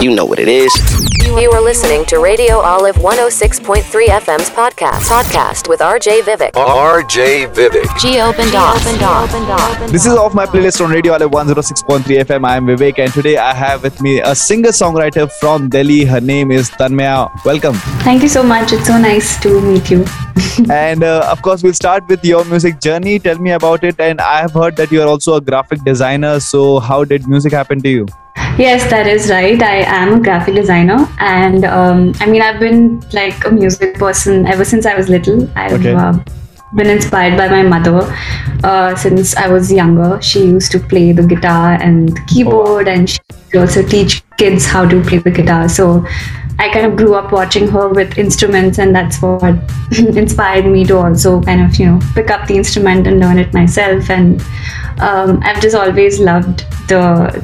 You know what it is. You are listening to Radio Olive 106.3 FM's podcast. Podcast with RJ Vivek. RJ Vivek. Geo Bendas. This is off my playlist on Radio Olive 106.3 FM. I am Vivek, and today I have with me a singer songwriter from Delhi. Her name is Tanmaya. Welcome. Thank you so much. It's so nice to meet you. and uh, of course, we'll start with your music journey. Tell me about it. And I have heard that you are also a graphic designer. So, how did music happen to you? Yes, that is right. I am a graphic designer, and um, I mean, I've been like a music person ever since I was little. I've Okay. uh, been inspired by my mother uh, since I was younger. She used to play the guitar and keyboard, and she also teach kids how to play the guitar. So I kind of grew up watching her with instruments, and that's what inspired me to also kind of you know pick up the instrument and learn it myself. And um, I've just always loved the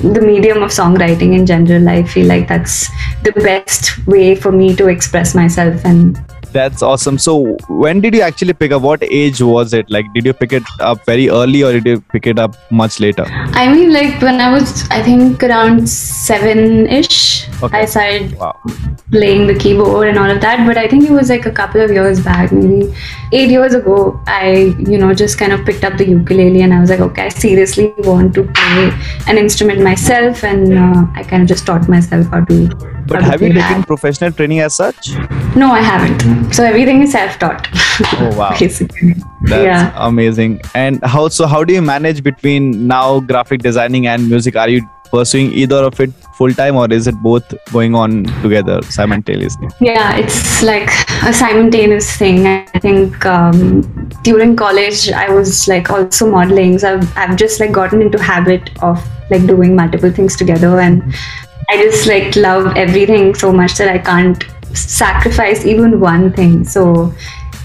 the medium of songwriting in general. I feel like that's the best way for me to express myself and That's awesome. So, when did you actually pick up? What age was it? Like, did you pick it up very early or did you pick it up much later? I mean, like when I was, I think around seven ish, Okay. I started Wow. playing the keyboard and all of that. But I think it was like a couple of years back, maybe eight years ago. I, you know, just kind of picked up the ukulele and I was like, okay, I seriously want to play an instrument myself, and uh, I kind of just taught myself how to. But have you taken professional training as such? No, I haven't. So everything is self-taught. Oh, wow. Basically. That's yeah. amazing. And how so? How do you manage between now graphic designing and music? Are you pursuing either of it full time, or is it both going on together simultaneously? Yeah, it's like a simultaneous thing. I think um, during college, I was like also modeling, so I've, I've just like gotten into habit of like doing multiple things together, and I just like love everything so much that I can't sacrifice even one thing. So.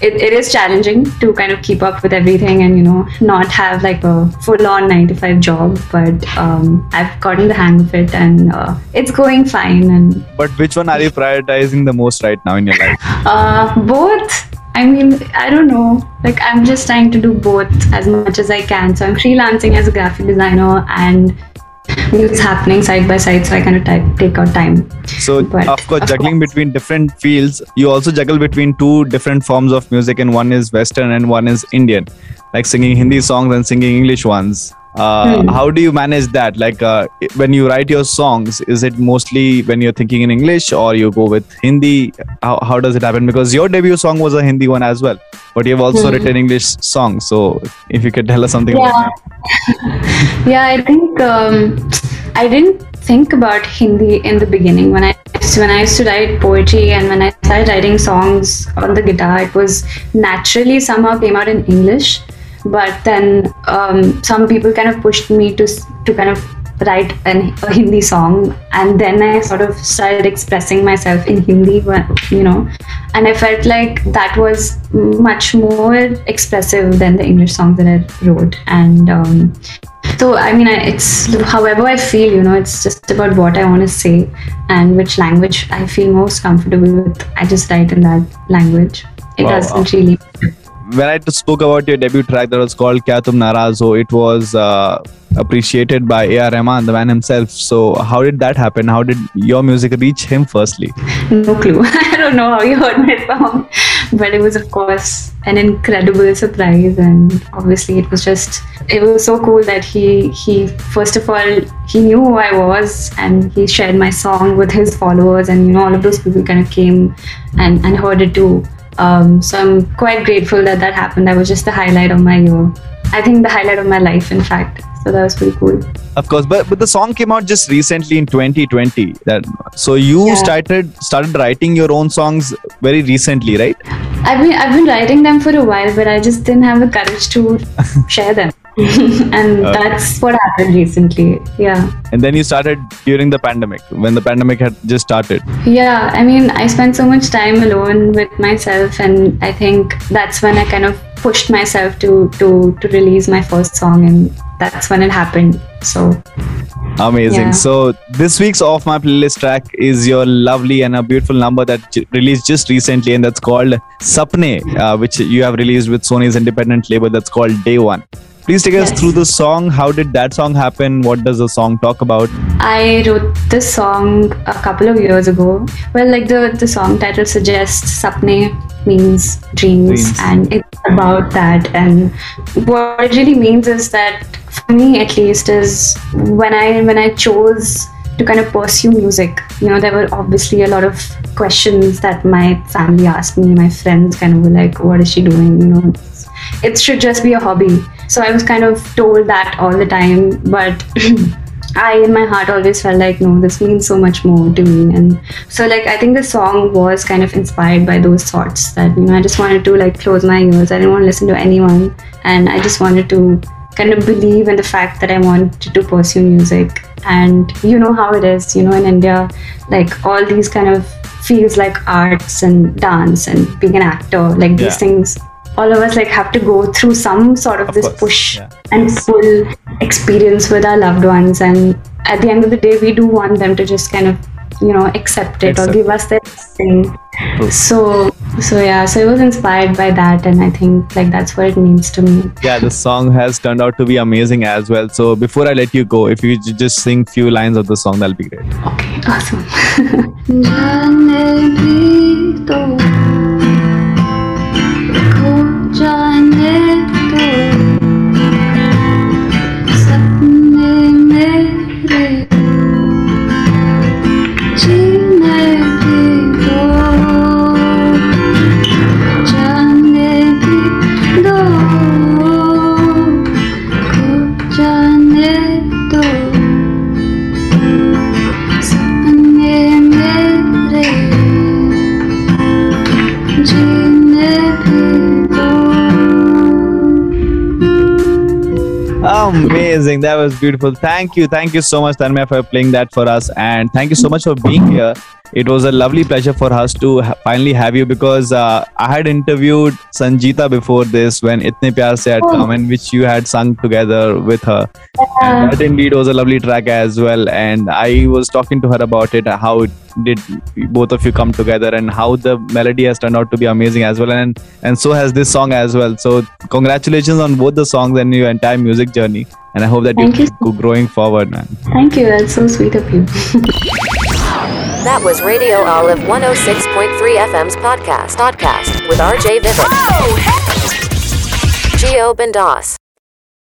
It, it is challenging to kind of keep up with everything and you know not have like a full-on 9 to 5 job but um, i've gotten the hang of it and uh, it's going fine and But which one are you prioritizing the most right now in your life? uh, both. I mean, I don't know. Like, I'm just trying to do both as much as I can. So I'm freelancing as a graphic designer, and it's happening side by side. So I kind of type, take out time. So, But, of course, of juggling course. between different fields, you also juggle between two different forms of music, and one is Western and one is Indian, like singing Hindi songs and singing English ones. Uh, Hmm. How do you manage that? Like, uh, when you write your songs, is it mostly when you're thinking in English or you go with Hindi? How, how does it happen? Because your debut song was a Hindi one as well, but you've also Hmm. written English songs. So, if you could tell us something Yeah. about that. Yeah, I think um, I didn't think about Hindi in the beginning when I when I used to write poetry and when I started writing songs on the guitar. It was naturally somehow came out in English, but then um, some people kind of pushed me to to kind of write an, a Hindi song, and then I sort of started expressing myself in Hindi, you know, and I felt like that was much more expressive than the English song that I wrote, and. Um, so I mean, I, it's however I feel, you know, it's just about what I want to say and which language I feel most comfortable with. I just write in that language. It Wow, doesn't wow. really. When I spoke about your debut track that was called Kya Tum Naraz Ho, it was uh, appreciated by A.R. Rahman, the man himself. So, how did that happen? How did your music reach him firstly? No clue. I don't know how you heard my song, but it was, of course, an incredible surprise. And obviously, it was just, it was so cool that he, he, first of all, he knew who I was and he shared my song with his followers. And, you know, all of those people kind of came and, and heard it too. Um, so I'm quite grateful that that happened. That was just the highlight of my year. I think the highlight of my life, in fact. So that was pretty cool. Of course, but but the song came out just recently in 2020. That so you Yeah. started started writing your own songs very recently, right? I've been I've been writing them for a while, but I just didn't have the courage to share them. and that's what happened recently. Yeah. And then you started during the pandemic when the pandemic had just started. Yeah. I mean, I spent so much time alone with myself, and I think that's when I kind of pushed myself to to to release my first song, and that's when it happened. So Amazing. Yeah. So this week's off my playlist track is your lovely and a beautiful number that j- released just recently, and that's called Sapne, uh, which you have released with Sony's independent label. That's called Day One. Please take us through the song. How did that song happen? What does the song talk about? I wrote this song a couple of years ago. Well, like the, the song title suggests, Sapne means dreams, Dreams. and it's about that. And what it really means is that, for me at least, is when I when I chose to kind of pursue music, you know, there were obviously a lot of questions that my family asked me. My friends kind of were like, "What is she doing?" You know, it should just be a hobby. So I was kind of told that all the time, but I, in my heart, always felt like, no, this means so much more to me. And so, like, I think the song was kind of inspired by those thoughts that, you know, I just wanted to, like, close my ears. I didn't want to listen to anyone. And I just wanted to kind of believe in the fact that I wanted to pursue music. And you know how it is, you know, in India, like, all these kind of fields like arts and dance and being an actor, like, Yeah. these things all of us like have to go through some sort of, Of this course, push yeah. and pull experience with our loved ones and at the end of the day we do want them to just kind of you know accept it Accept. or give us their thing True. so so yeah so it was inspired by that and i think like that's what it means to me Yeah, the song has turned out to be amazing as well. So before I let you go, if you just sing few lines of the song, that'll be great. okay awesome Amazing. That was beautiful. Thank you. Thank you so much, Tanmaya, for playing that for us. And thank you so much for being here. It was a lovely pleasure for us to ha- finally have you because uh, I had interviewed Sanjita before this when Itne Pyar Se had come and which you had sung together with her. And that indeed was a lovely track as well. And I was talking to her about it, how it did both of you come together and how the melody has turned out to be amazing as well. And and so has this song as well. So congratulations on both the songs and your entire music journey. And I hope that Thank you you keep growing forward, man. thank you that's so sweet of you That was Radio Olive 106.3 FM's podcast. Podcast with RJ Vivek. Geo Bendas.